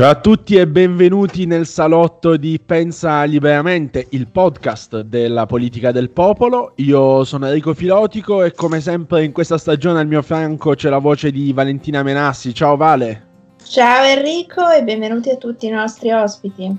Ciao a tutti e benvenuti nel salotto di Pensa Liberamente, il podcast della politica del popolo. Io sono Enrico Filotico e come sempre in questa stagione al mio fianco c'è la voce di Valentina Menassi. Ciao Vale. Ciao Enrico e benvenuti a tutti i nostri ospiti.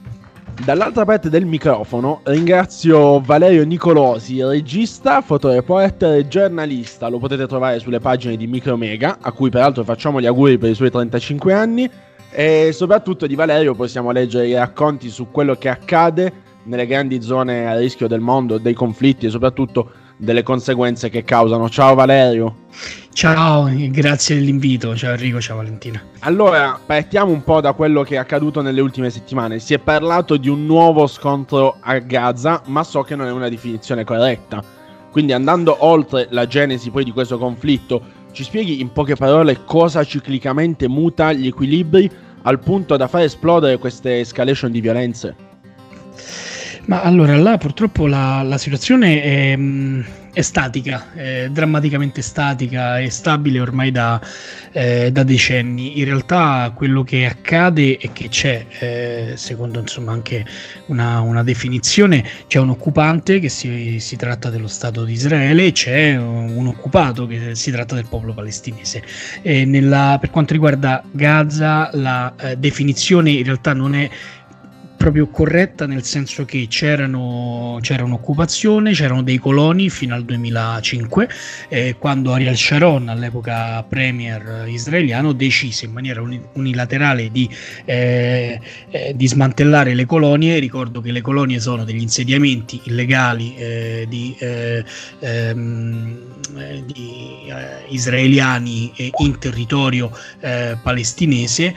Dall'altra parte del microfono ringrazio Valerio Nicolosi, regista, fotoreporter e giornalista. Lo potete trovare sulle pagine di Micromega, a cui peraltro facciamo gli auguri per i suoi 35 anni. E soprattutto di Valerio possiamo leggere i racconti su quello che accade nelle grandi zone a rischio del mondo, dei conflitti e soprattutto delle conseguenze che causano. Ciao Valerio. Ciao, grazie dell'invito. Ciao Enrico, ciao Valentina. Allora, partiamo un po' da quello che è accaduto nelle ultime settimane. Si è parlato di un nuovo scontro a Gaza, ma so che non è una definizione corretta. Quindi andando oltre la genesi poi di questo conflitto, ci spieghi in poche parole cosa ciclicamente muta gli equilibri al punto da far esplodere queste escalation di violenze? Ma allora là purtroppo la, la situazione è, mh, è statica, è drammaticamente statica, è stabile ormai da, eh, da, decenni. In realtà quello che accade è che c'è, eh, secondo insomma anche una, una, definizione, c'è un occupante che si, si, tratta dello Stato di Israele e c'è un occupato che si tratta del popolo palestinese. Nella, per quanto riguarda Gaza la eh, definizione in realtà non è proprio corretta nel senso che c'era un'occupazione, c'erano dei coloni fino al 2005 eh, quando Ariel Sharon all'epoca premier israeliano decise in maniera unilaterale di, eh, eh, di smantellare le colonie, ricordo che le colonie sono degli insediamenti illegali eh, di, eh, ehm, eh, di israeliani in territorio palestinese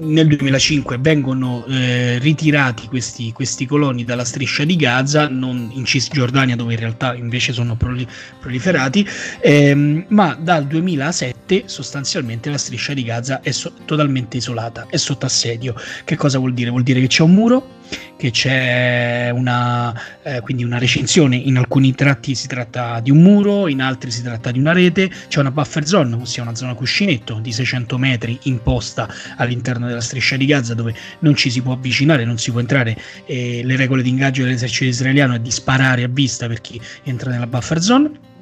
nel 2005 vengono eh, ritirati questi, questi, coloni dalla striscia di Gaza, non in Cisgiordania dove in realtà invece sono proli- proliferati, ehm, ma dal 2007 sostanzialmente la striscia di Gaza è so- totalmente isolata, è sotto assedio. Che cosa vuol dire? Vuol dire che c'è un muro, che c'è una, eh, quindi una recinzione, in alcuni tratti si tratta di un muro, in altri si tratta di una rete, c'è una buffer zone, ossia una zona cuscinetto di 600 metri imposta all'interno della striscia di Gaza dove non ci si può avvicinare, non si può entrare e le regole di ingaggio dell'esercito israeliano è di sparare a vista per chi entra nella buffer zone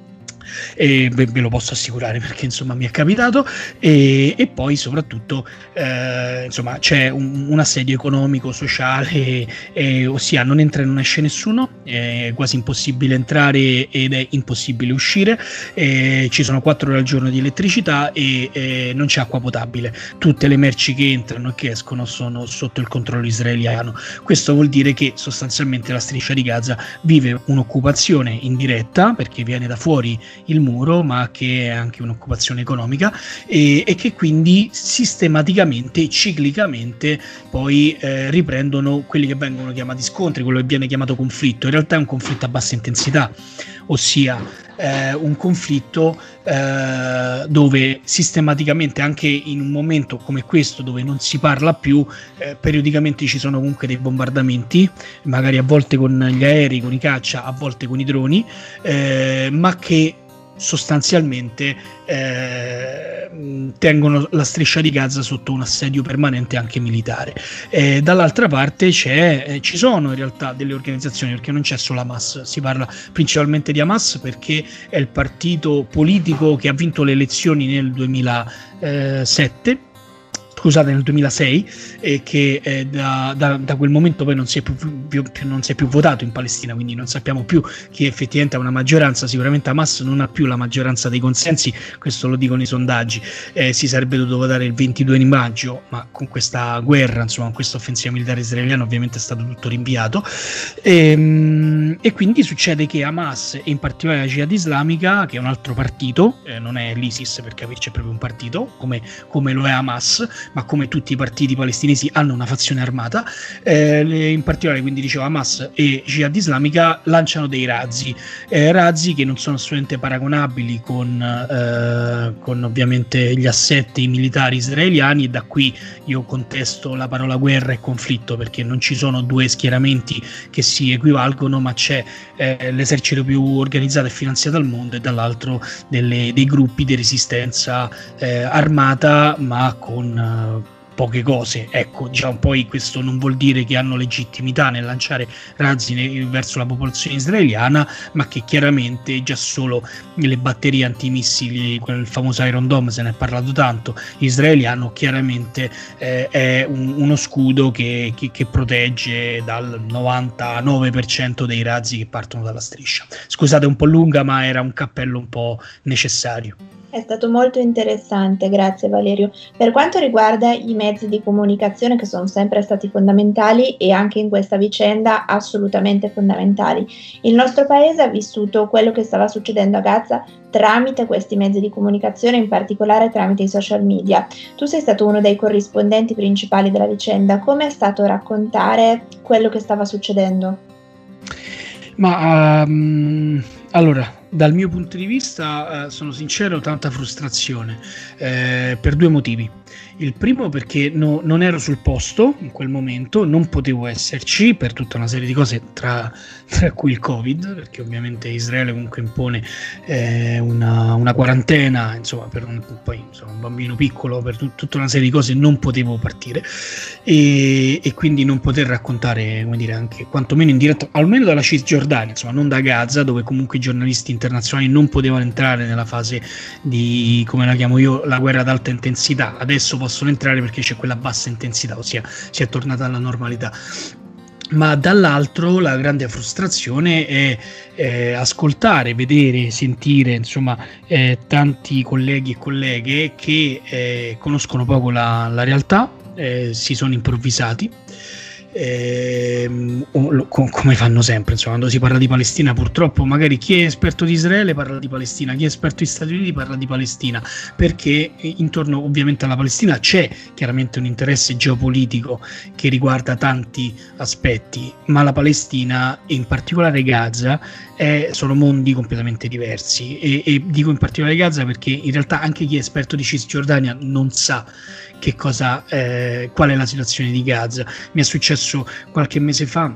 e ve, ve, lo posso assicurare perché insomma mi è capitato. E, e poi soprattutto eh, insomma c'è un, un, assedio economico sociale eh, ossia non entra e non esce nessuno. È quasi impossibile entrare ed è impossibile uscire. Eh, ci sono 4 ore al giorno di elettricità e non c'è acqua potabile. Tutte le merci che entrano e che escono sono sotto il controllo israeliano. Questo vuol dire che sostanzialmente la striscia di Gaza vive un'occupazione indiretta perché viene da fuori il muro, ma che è anche un'occupazione economica e, e che quindi sistematicamente, ciclicamente poi eh, riprendono quelli che vengono chiamati scontri, quello che viene chiamato conflitto. In realtà è un conflitto a bassa intensità, ossia eh, un conflitto eh, dove sistematicamente anche in un momento come questo dove non si parla più eh, periodicamente ci sono comunque dei bombardamenti magari a volte con gli aerei con i caccia a volte con i droni eh, ma che sostanzialmente eh, tengono la striscia di Gaza sotto un assedio permanente anche militare. Eh, dall'altra parte eh, ci sono in realtà delle organizzazioni, perché non c'è solo Hamas, si parla principalmente di Hamas perché è il partito politico che ha vinto le elezioni nel 2007 scusate, nel 2006, e che eh, da, da, da, quel momento poi non si, più, più, più, non si, è più, votato in Palestina, quindi non sappiamo più chi effettivamente ha una maggioranza. Sicuramente Hamas non ha più la maggioranza dei consensi, questo lo dicono i sondaggi. Eh, si sarebbe dovuto votare il 22 di maggio, ma con questa guerra, insomma, con questa offensiva militare israeliana, ovviamente è stato tutto rinviato. E, ehm, e quindi succede che Hamas, e in particolare la Jihad Islamica, che è un altro partito, eh, non è l'ISIS per capirci, è proprio un partito, come, come lo è Hamas, ma come tutti i partiti palestinesi hanno una fazione armata, eh, in particolare quindi dicevo Hamas e Jihad Islamica lanciano dei razzi, eh, razzi che non sono assolutamente paragonabili con, eh, con ovviamente gli assetti militari israeliani e da qui io contesto la parola guerra e conflitto perché non ci sono due schieramenti che si equivalgono ma c'è eh, l'esercito più organizzato e finanziato al mondo e dall'altro delle, dei gruppi di resistenza eh, armata ma con eh, poche cose. Ecco, diciamo, poi questo non vuol dire che hanno legittimità nel lanciare razzi verso la popolazione israeliana, ma che chiaramente già solo le batterie antimissili, quel famoso Iron Dome, se ne è parlato tanto, israeliano, chiaramente eh, è un, uno scudo che, che, che, protegge dal 99% dei razzi che partono dalla striscia. Scusate un po' lunga, ma era un cappello un po' necessario. È stato molto interessante, grazie Valerio. Per quanto riguarda i mezzi di comunicazione che sono sempre stati fondamentali e anche in questa vicenda assolutamente fondamentali, il nostro paese ha vissuto quello che stava succedendo a Gaza tramite questi mezzi di comunicazione, in particolare tramite i social media. Tu sei stato uno dei corrispondenti principali della vicenda, come è stato raccontare quello che stava succedendo? Ma um, allora, dal mio punto di vista, eh, sono sincero, tanta frustrazione eh, per due motivi. Il primo perché no, non ero sul posto in quel momento, non potevo esserci per tutta una serie di cose, tra, tra cui il Covid, perché ovviamente Israele comunque impone eh, una, una, quarantena, insomma, per un, poi, insomma, un bambino piccolo, per tut, tutta una serie di cose non potevo partire e, e, quindi non poter raccontare, come dire, anche quantomeno in diretta, almeno dalla Cisgiordania, insomma, non da Gaza, dove comunque i giornalisti internazionali non potevano entrare nella fase di, come la chiamo io, la guerra ad alta intensità. Adesso possono entrare perché c'è quella bassa intensità, ossia si è tornata alla normalità ma dall'altro la grande frustrazione è eh, ascoltare, vedere, sentire insomma eh, tanti colleghi e colleghe che eh, conoscono poco la, la realtà, eh, si sono improvvisati eh, come fanno sempre insomma, quando si parla di Palestina purtroppo magari chi è esperto di Israele parla di Palestina chi è esperto di Stati Uniti parla di Palestina perché intorno ovviamente alla Palestina c'è chiaramente un interesse geopolitico che riguarda tanti aspetti ma la Palestina e in particolare Gaza è, sono mondi completamente diversi e, e dico in particolare Gaza perché in realtà anche chi è esperto di Cisgiordania non sa che cosa, eh, qual è la situazione di Gaza. Mi è successo qualche mese fa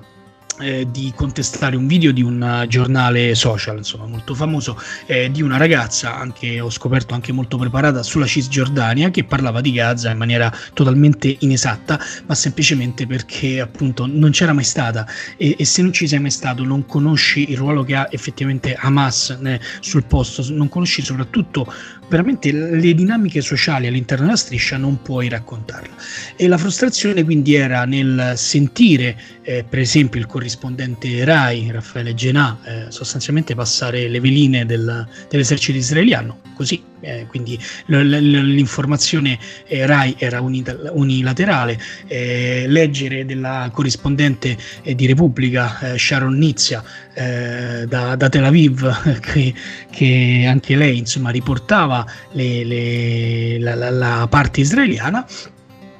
eh, di contestare un video di un uh, giornale social, insomma, molto famoso, eh, di una ragazza, anche ho scoperto anche molto preparata sulla Cisgiordania, che parlava di Gaza in maniera totalmente inesatta, ma semplicemente perché appunto non c'era mai stata. E, e se non ci sei mai stato, non conosci il ruolo che ha effettivamente Hamas né, sul posto, non conosci soprattutto veramente le dinamiche sociali all'interno della striscia non puoi raccontarla. E la frustrazione quindi era nel sentire, eh, per esempio, il corrispondente RAI, Raffaele Genà, eh, sostanzialmente passare le veline del, dell'esercito israeliano, così. Eh, quindi l'informazione eh, RAI era unilaterale, eh, leggere della corrispondente eh, di Repubblica eh, Sharon Nizia da, da, Tel Aviv, che, che, anche lei insomma, riportava le, le, la, la, la parte israeliana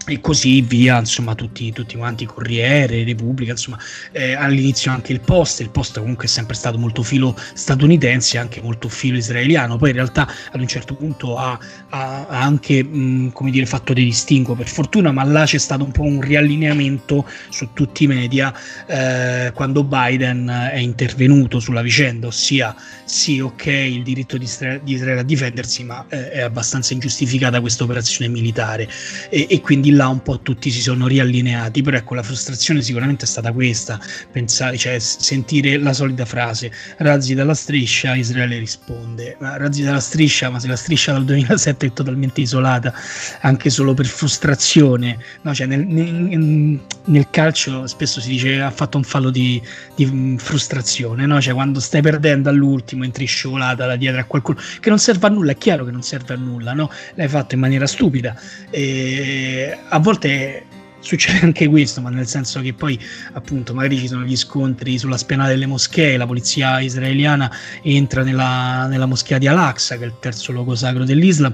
e così via, insomma, tutti, tutti quanti, Corriere, Repubblica, insomma, eh, all'inizio anche il Post, il Post comunque è sempre stato molto filo statunitense, anche molto filo israeliano, poi in realtà ad un certo punto ha, ha, ha anche, mh, come dire, fatto dei distinguo per fortuna, ma là c'è stato un po' un riallineamento su tutti i media eh, quando Biden è intervenuto sulla vicenda, ossia sì, ok, il diritto di Israele, di Israele a difendersi, ma eh, è abbastanza ingiustificata questa operazione militare. E, e quindi là un po' tutti si sono riallineati, però ecco la frustrazione sicuramente è stata questa, pensare, cioè sentire la solita frase, razzi dalla striscia, Israele risponde, ma razzi dalla striscia, ma se la striscia dal 2007 è totalmente isolata, anche solo per frustrazione, no? cioè nel, nel, nel calcio spesso si dice ha fatto un fallo di, di frustrazione, no? cioè quando stai perdendo all'ultimo entri scivolata da dietro a qualcuno che non serve a nulla, è chiaro che non serve a nulla, no? l'hai fatto in maniera stupida. E a volte succede anche questo, ma nel senso che poi appunto magari ci sono gli scontri sulla spianata delle moschee, la polizia israeliana entra nella, nella moschea di Al-Aqsa, che è il terzo luogo sacro dell'Islam,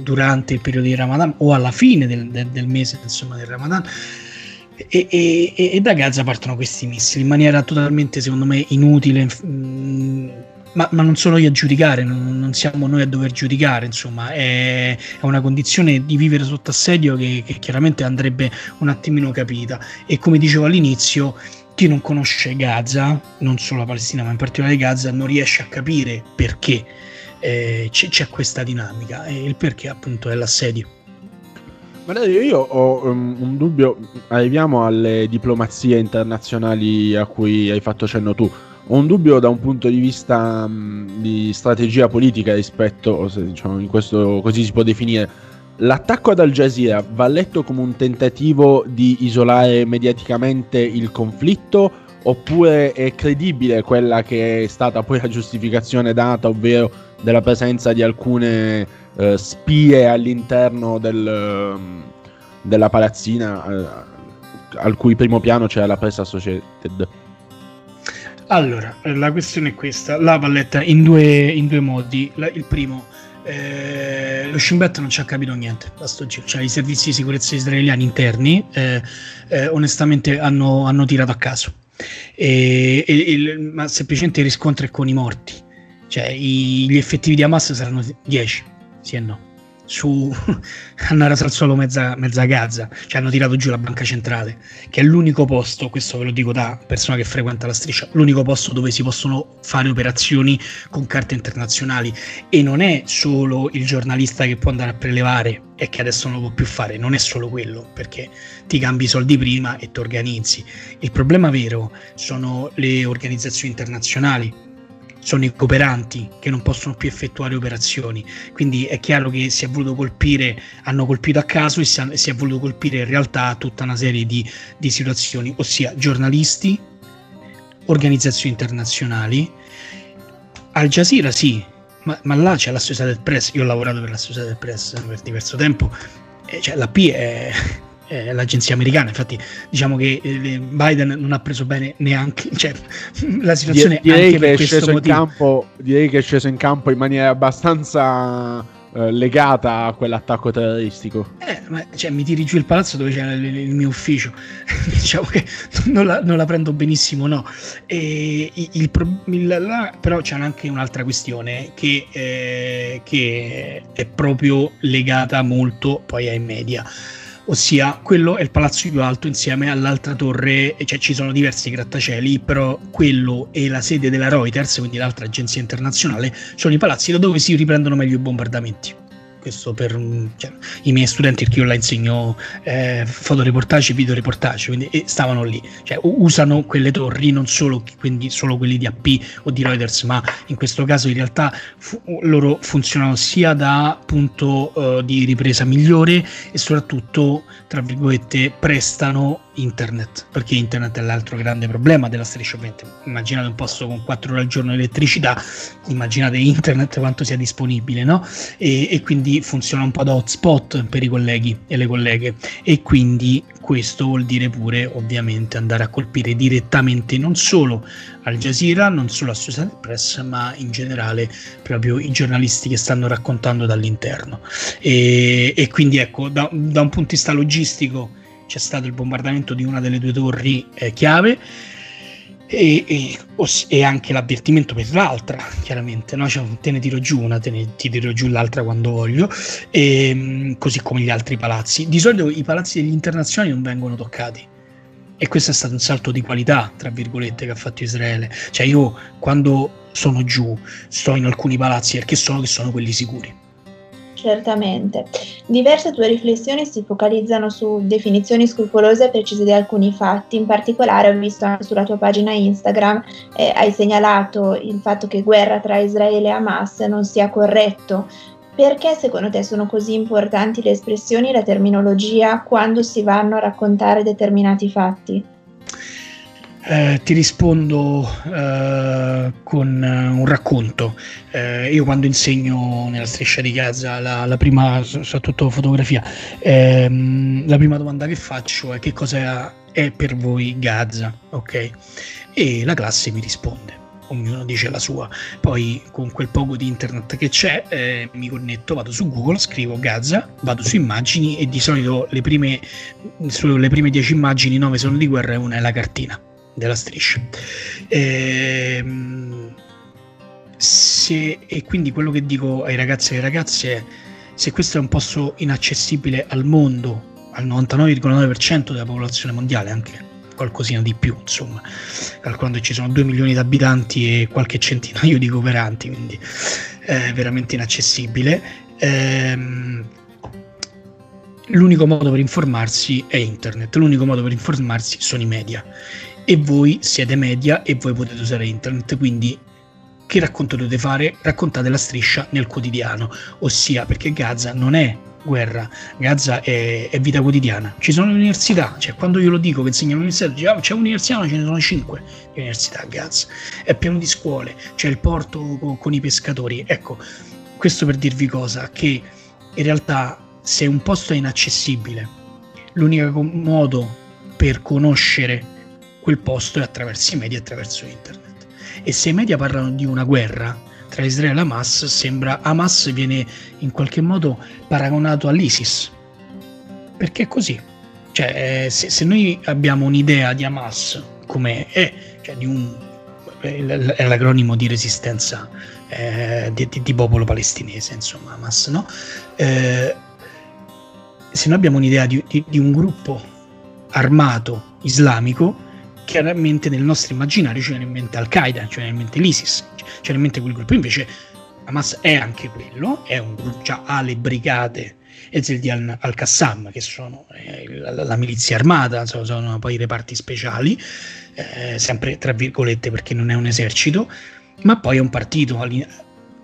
durante il periodo di Ramadan o alla fine del, del, del mese insomma, del Ramadan. E, e, e, da Gaza partono questi missili in maniera totalmente, secondo me, inutile. Mh, ma, ma, non sono io a giudicare, non, non, siamo noi a dover giudicare, insomma, è, è una condizione di vivere sotto assedio che, che, chiaramente andrebbe un attimino capita. E come dicevo all'inizio, chi non conosce Gaza, non solo la Palestina, ma in particolare Gaza, non riesce a capire perché eh, c'è, c'è, questa dinamica e il perché appunto è l'assedio. Valerio, io ho um, un dubbio, arriviamo alle diplomazie internazionali a cui hai fatto cenno tu. Ho un dubbio da un punto di vista um, di strategia politica rispetto, se, diciamo, in questo così si può definire. L'attacco ad Al Jazeera va letto come un tentativo di isolare mediaticamente il conflitto oppure è credibile quella che è stata poi la giustificazione data, ovvero della presenza di alcune eh, spie all'interno del, ehm, della palazzina eh, al cui primo piano c'era la Press Associated. Allora, la questione è questa, la palletta in due, in due modi. La, il primo, eh, lo Scimbet non ci ha capito niente. Da sto giro, cioè i servizi di sicurezza israeliani interni eh, eh, onestamente hanno, hanno, tirato a caso, e, e, il, ma semplicemente il riscontro è con i morti, cioè i, gli effettivi di Hamas saranno 10 sì e no. Su, hanno raso al suolo mezza, mezza Gaza, cioè hanno tirato giù la banca centrale, che è l'unico posto, questo ve lo dico da persona che frequenta la striscia, l'unico posto dove si possono fare operazioni con carte internazionali. E non è solo il giornalista che può andare a prelevare e che adesso non lo può più fare, non è solo quello, perché ti cambi i soldi prima e ti organizzi. Il problema vero sono le organizzazioni internazionali sono i cooperanti che non possono più effettuare operazioni. Quindi è chiaro che si è voluto colpire, hanno colpito a caso e si, è voluto colpire in realtà tutta una serie di, di situazioni, ossia giornalisti, organizzazioni internazionali. Al Jazeera sì, ma, ma là c'è la Società Press, io ho lavorato per la Società Press per diverso tempo, cioè la P è eh, l'agenzia americana. Infatti, diciamo che eh, Biden non ha preso bene neanche cioè, la situazione. Direi, anche che è sceso in campo, direi che è sceso in campo in maniera abbastanza eh, legata a quell'attacco terroristico. Eh, ma, cioè, mi tiri giù il palazzo dove c'è il, il mio ufficio. diciamo che non la, non la, prendo benissimo, no. E, il, il, la, però c'è anche un'altra questione che, eh, che è proprio legata molto poi ai media ossia quello è il palazzo più alto insieme all'altra torre, cioè ci sono diversi grattacieli, però quello e la sede della Reuters, quindi l'altra agenzia internazionale, sono i palazzi da dove si riprendono meglio i bombardamenti questo per cioè, i miei studenti perché io la insegno eh, fotoreportage e videoreportage quindi e stavano lì cioè usano quelle torri non solo quindi solo quelli di AP o di Reuters ma in questo caso in realtà fu, loro funzionano sia da punto uh, di ripresa migliore e soprattutto tra virgolette prestano internet, perché internet è l'altro grande problema della striscia ovviamente. Immaginate un posto con 4 ore al giorno di elettricità, immaginate internet quanto sia disponibile, no? E, e, quindi funziona un po' da hotspot per i colleghi e le colleghe. E quindi questo vuol dire pure ovviamente andare a colpire direttamente non solo Al Jazeera, non solo a Social Press, ma in generale proprio i giornalisti che stanno raccontando dall'interno. E, e quindi ecco, da, da un punto di vista logistico, c'è stato il bombardamento di una delle due torri eh, chiave e, e, e, anche l'avvertimento per l'altra, chiaramente, no? cioè, te ne tiro giù una, te ne ti tiro giù l'altra quando voglio, e, ehm, così come gli altri palazzi. Di solito i palazzi degli internazionali non vengono toccati. E questo è stato un salto di qualità, tra virgolette, che ha fatto Israele. Cioè io quando sono giù, sto in alcuni palazzi perché so che sono quelli sicuri Certamente. Diverse tue riflessioni si focalizzano su definizioni scrupolose e precise di alcuni fatti, in particolare ho visto anche sulla tua pagina Instagram eh, hai segnalato il fatto che guerra tra Israele e Hamas non sia corretto. Perché secondo te sono così importanti le espressioni e la terminologia quando si vanno a raccontare determinati fatti? Eh, ti rispondo eh, con uh, un racconto. Eh, io quando insegno nella striscia di Gaza la, la prima, soprattutto fotografia, ehm, la prima domanda che faccio è che cosa è per voi Gaza, ok? E la classe mi risponde. Ognuno dice la sua, poi con quel poco di internet che c'è eh, mi connetto, vado su Google, scrivo Gaza, vado su immagini e di solito le prime, sulle prime 10 immagini 9 sono di guerra e una è la cartina della striscia. E, ehm, se, e quindi quello che dico ai ragazzi e alle ragazze è se questo è un posto inaccessibile al mondo, al 99,9% della popolazione mondiale, anche qualcosina di più, insomma, calcolando ci sono 2 milioni di abitanti e qualche centinaio di cooperanti, quindi è veramente inaccessibile. Ehm, l'unico modo per informarsi è internet, l'unico modo per informarsi sono i media e voi siete media e voi potete usare internet, quindi che racconto dovete fare? Raccontate la striscia nel quotidiano, ossia perché Gaza non è guerra, Gaza è, è vita quotidiana. Ci sono le università, cioè quando io lo dico che insegno all'università, dice, ah, c'è un'università, ma ce ne sono cinque di università a Gaza, è pieno di scuole, c'è il porto con, con i pescatori. Ecco, questo per dirvi cosa, che in realtà se un posto è inaccessibile, l'unico modo per conoscere quel posto è attraverso i media e attraverso internet. E se i media parlano di una guerra tra Israele e Hamas, sembra Hamas viene in qualche modo paragonato all'ISIS. Perché è così. Cioè, eh, se, se noi abbiamo un'idea di Hamas come è, cioè di un, è l'acronimo di resistenza eh, di, di, di, popolo palestinese, insomma, Hamas, no? Eh, se noi abbiamo un'idea di, di, di un gruppo armato islamico, chiaramente nel nostro immaginario ci viene in mente Al-Qaeda, ci viene in mente l'ISIS, ci viene in mente quel gruppo. Invece Hamas è anche quello, è un gruppo, già ha le brigate Ezzeldi al-Qassam, che sono eh, la, la, milizia armata, sono, sono poi i reparti speciali, eh, sempre tra virgolette perché non è un esercito, ma poi è un partito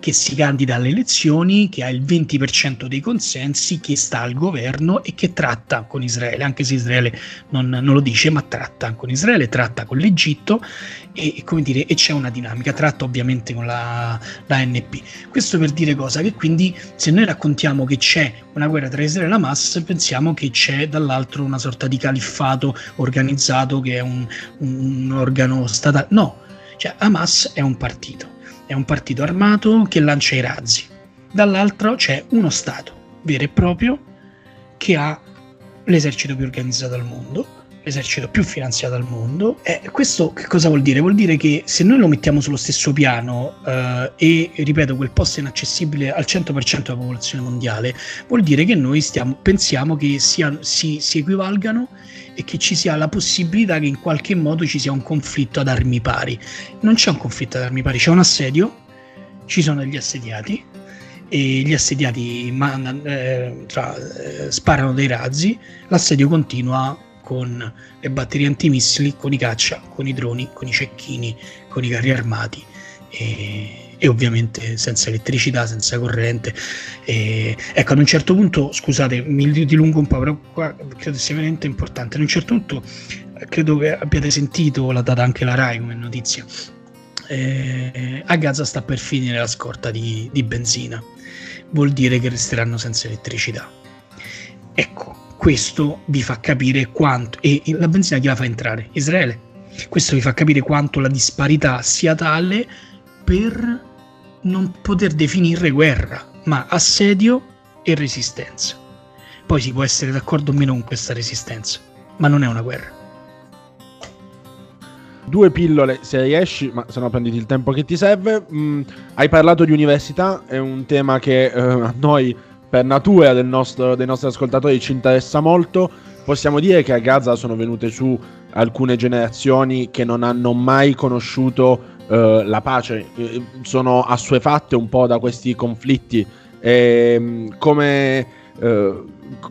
che si candida alle elezioni, che ha il 20% dei consensi, che sta al governo e che tratta con Israele, anche se Israele non, non lo dice, ma tratta con Israele, tratta con l'Egitto e, dire, e c'è una dinamica, tratta ovviamente con la, la NP. Questo per dire cosa? Che quindi se noi raccontiamo che c'è una guerra tra Israele e Hamas, pensiamo che c'è dall'altro una sorta di califfato organizzato che è un, un organo statale. No, cioè Hamas è un partito è un partito armato che lancia i razzi. Dall'altro c'è uno Stato vero e proprio che ha l'esercito più organizzato al mondo, l'esercito più finanziato al mondo. E questo che cosa vuol dire? Vuol dire che se noi lo mettiamo sullo stesso piano eh, e, ripeto, quel posto è inaccessibile al 100% della popolazione mondiale, vuol dire che noi stiamo, pensiamo che sia, si, si equivalgano e che ci sia la possibilità che in qualche modo ci sia un conflitto ad armi pari. Non c'è un conflitto ad armi pari, c'è un assedio, ci sono degli assediati e gli assediati mandano, eh, tra, eh, sparano dei razzi, l'assedio continua con le batterie antimissili, con i caccia, con i droni, con i cecchini, con i carri armati. E, e ovviamente senza elettricità, senza corrente. E, ecco, ad un certo punto, scusate, mi dilungo un po', però qua credo sia veramente importante. Ad un certo punto, credo che abbiate sentito, l'ha data anche la RAI come notizia. Eh, a Gaza sta per finire la scorta di, di benzina, vuol dire che resteranno senza elettricità. Ecco, questo vi fa capire quanto. E la benzina chi la fa entrare? Israele. Questo vi fa capire quanto la disparità sia tale per non poter definire guerra, ma assedio e resistenza. Poi si può essere d'accordo o meno con questa resistenza, ma non è una guerra. Due pillole se riesci, ma se no prenditi il tempo che ti serve. Mm, hai parlato di università, è un tema che eh, a noi per natura nostro, dei nostri ascoltatori ci interessa molto. Possiamo dire che a Gaza sono venute su alcune generazioni che non hanno mai conosciuto eh, la pace, eh, sono assuefatte un po' da questi conflitti eh, come, eh,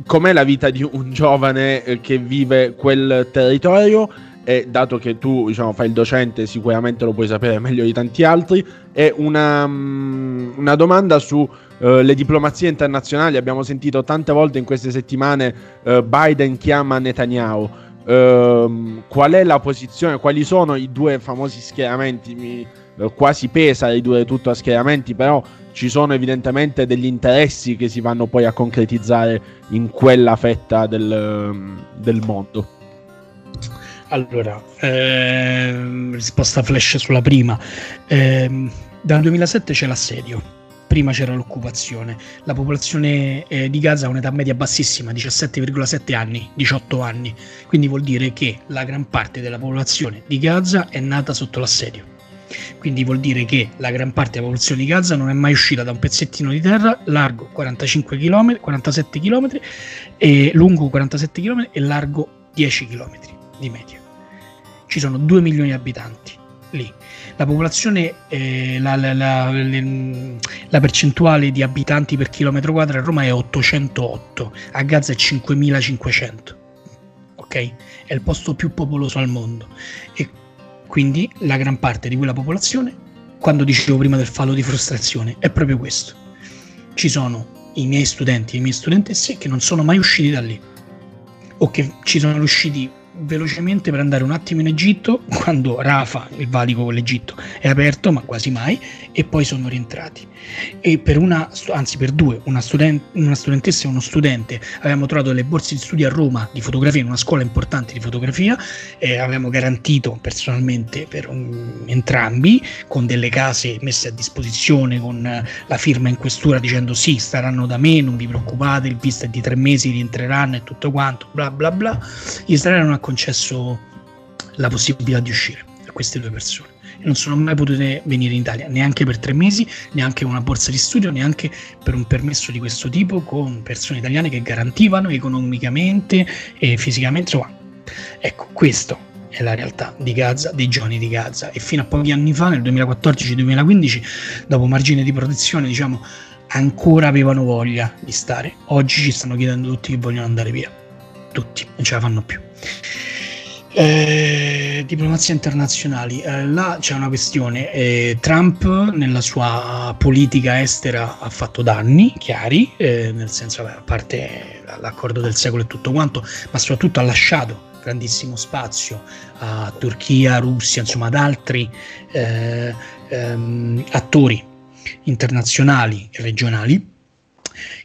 com'è la vita di un giovane che vive quel territorio e dato che tu diciamo, fai il docente sicuramente lo puoi sapere meglio di tanti altri, è una, mm, una domanda su Uh, diplomazie internazionali. Abbiamo sentito tante volte in queste settimane uh, Biden chiama Netanyahu. Uh, qual è la posizione? Quali sono i due famosi schieramenti? Mi, eh, quasi pesa ridurre tutto a schieramenti, però ci sono evidentemente degli interessi che si vanno poi a concretizzare in quella fetta del, del mondo. Allora, ehm, risposta flash sulla prima. Eh, dal 2007 c'è l'assedio prima c'era l'occupazione. La popolazione eh, di Gaza ha un'età media bassissima, 17,7 anni, 18 anni, quindi vuol dire che la gran parte della popolazione di Gaza è nata sotto l'assedio. Quindi vuol dire che la gran parte della popolazione di Gaza non è mai uscita da un pezzettino di terra largo 45 km, 47 km, e lungo 47 km e largo 10 km di media. Ci sono 2 milioni di abitanti lì la popolazione, eh, la, la, la, la, percentuale di abitanti per chilometro quadro a Roma è 808, a Gaza è 5500. Ok? È il posto più popoloso al mondo. E quindi la gran parte di quella popolazione, quando dicevo prima del fallo di frustrazione, è proprio questo. Ci sono i miei studenti e i miei studentesse che non sono mai usciti da lì o che ci sono riusciti velocemente per andare un attimo in Egitto quando Rafa, il valico con l'Egitto, è aperto, ma quasi mai, e poi sono rientrati. E per una, anzi per due, una, student, una studentessa e uno studente, avevamo trovato le borse di studio a Roma di fotografia, in una scuola importante di fotografia, e avevamo garantito personalmente per un, entrambi, con delle case messe a disposizione, con la firma in questura dicendo sì, staranno da me, non vi preoccupate, il visto è di tre mesi, rientreranno e tutto quanto, bla bla bla. Gli non concesso la possibilità di uscire a queste due persone e non sono mai potute venire in Italia neanche per tre mesi, neanche una borsa di studio, neanche per un permesso di questo tipo con persone italiane che garantivano economicamente e fisicamente. Insomma, ecco, questo è la realtà di Gaza, dei giovani di Gaza e fino a pochi anni fa, nel 2014-2015, dopo margine di protezione, diciamo, ancora avevano voglia di stare. Oggi ci stanno chiedendo tutti che vogliono andare via. Tutti, non ce la fanno più. Eh, diplomazia internazionali, eh, là c'è una questione. Eh, Trump nella sua politica estera ha fatto danni chiari, eh, nel senso, a parte l'accordo del secolo e tutto quanto, ma soprattutto ha lasciato grandissimo spazio a Turchia, Russia, insomma ad altri eh, ehm, attori internazionali e regionali,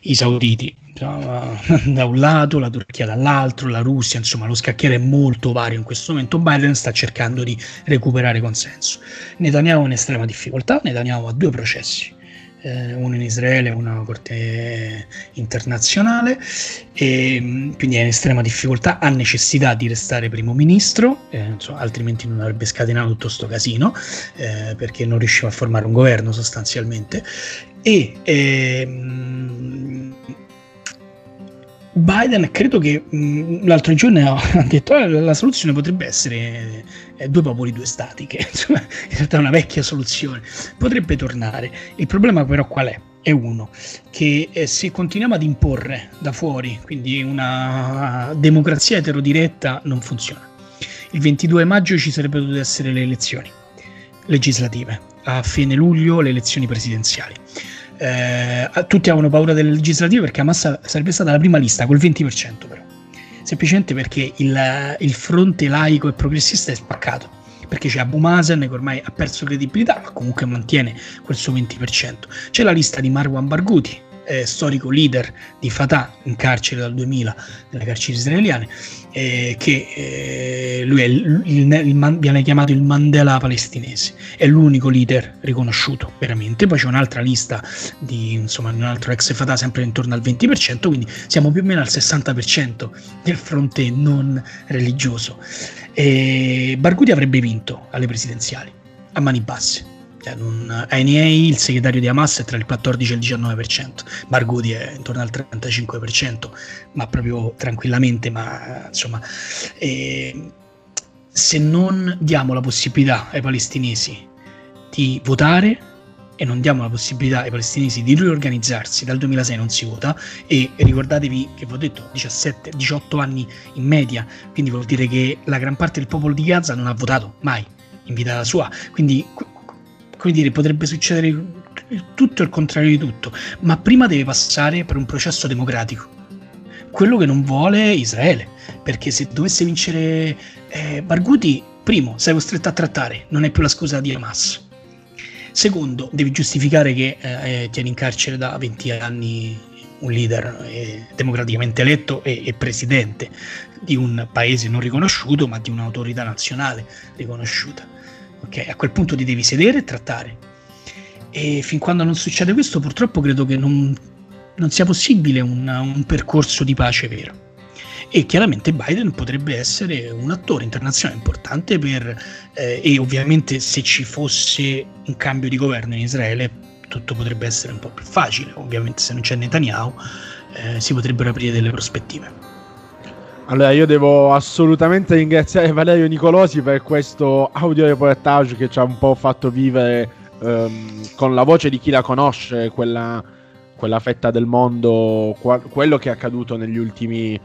i sauditi da un lato, la Turchia dall'altro, la Russia, insomma lo scacchiere è molto vario in questo momento. Biden sta cercando di recuperare consenso. Netanyahu è in estrema difficoltà, Netanyahu ha due processi, eh, uno in Israele e uno una corte internazionale, e mm, quindi è in estrema difficoltà, ha necessità di restare primo ministro, eh, insomma, altrimenti non avrebbe scatenato tutto questo casino, eh, perché non riusciva a formare un governo sostanzialmente. E ehm, Biden credo che mh, l'altro giorno ha detto eh, la soluzione potrebbe essere eh, due popoli, due stati, che insomma, in realtà è una vecchia soluzione, potrebbe tornare. Il problema però qual è? È uno, che eh, se continuiamo ad imporre da fuori, quindi una democrazia eterodiretta, non funziona. Il 22 maggio ci sarebbero dovute essere le elezioni legislative, a fine luglio le elezioni presidenziali eh, tutti avevano paura del legislativo perché Hamas sarebbe stata la prima lista col 20% però. Semplicemente perché il, il fronte laico e progressista è spaccato. Perché c'è Abu Mazen che ormai ha perso credibilità ma comunque mantiene quel suo 20% c'è la lista di Marwan Barghouti eh, storico leader di Fatah in carcere dal 2000 nelle carceri israeliane, eh, che eh, lui è il, il, il, viene chiamato il Mandela palestinese, è l'unico leader riconosciuto veramente. Poi c'è un'altra lista di insomma, un altro ex Fatah sempre intorno al 20%, quindi siamo più o meno al 60% del fronte non religioso. E Barghouti avrebbe vinto alle presidenziali a mani basse cioè, non, NA, il segretario di Hamas, è tra il 14 e il 19%, Barghouti è intorno al 35%, ma proprio tranquillamente, ma insomma... Eh, se non diamo la possibilità ai palestinesi di votare, e non diamo la possibilità ai palestinesi di riorganizzarsi, dal 2006 non si vota. E ricordatevi che vi ho detto 17, 18 anni in media, quindi vuol dire che la gran parte del popolo di Gaza non ha votato mai in vita sua, quindi come dire, potrebbe succedere tutto il contrario di tutto, ma prima deve passare per un processo democratico. Quello che non vuole Israele, perché se dovesse vincere eh, Barghouti, primo, sei costretto a trattare, non è più la scusa di Hamas. Secondo, devi giustificare che eh, eh tieni in carcere da 20 anni un leader eh, democraticamente eletto e, e, presidente di un paese non riconosciuto, ma di un'autorità nazionale riconosciuta. Okay? A quel punto ti devi sedere e trattare. E fin quando non succede questo, purtroppo credo che non, non sia possibile un, un percorso di pace vero e chiaramente Biden potrebbe essere un attore internazionale importante per, eh, e ovviamente se ci fosse un cambio di governo in Israele tutto potrebbe essere un po' più facile, ovviamente se non c'è Netanyahu eh, si potrebbero aprire delle prospettive. Allora, io devo assolutamente ringraziare Valerio Nicolosi per questo audio reportage che ci ha un po' fatto vivere um, con la voce di chi la conosce, quella, quella fetta del mondo, qua, quello che è accaduto negli ultimi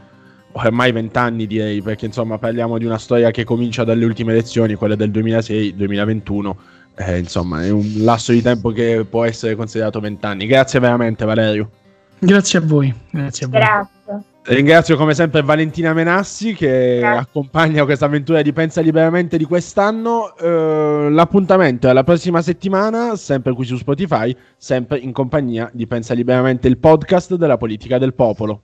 ormai vent'anni direi, perché insomma parliamo di una storia che comincia dalle ultime elezioni, quelle del 2006-2021, eh, insomma è un lasso di tempo che può essere considerato vent'anni. Grazie veramente Valerio. Grazie a voi. Grazie a voi. Grazie. Ringrazio come sempre Valentina Menassi che Grazie. accompagna questa avventura di Pensa Liberamente di quest'anno. Uh, l'appuntamento è la prossima settimana, sempre qui su Spotify, sempre in compagnia di Pensa Liberamente, il podcast della politica del popolo.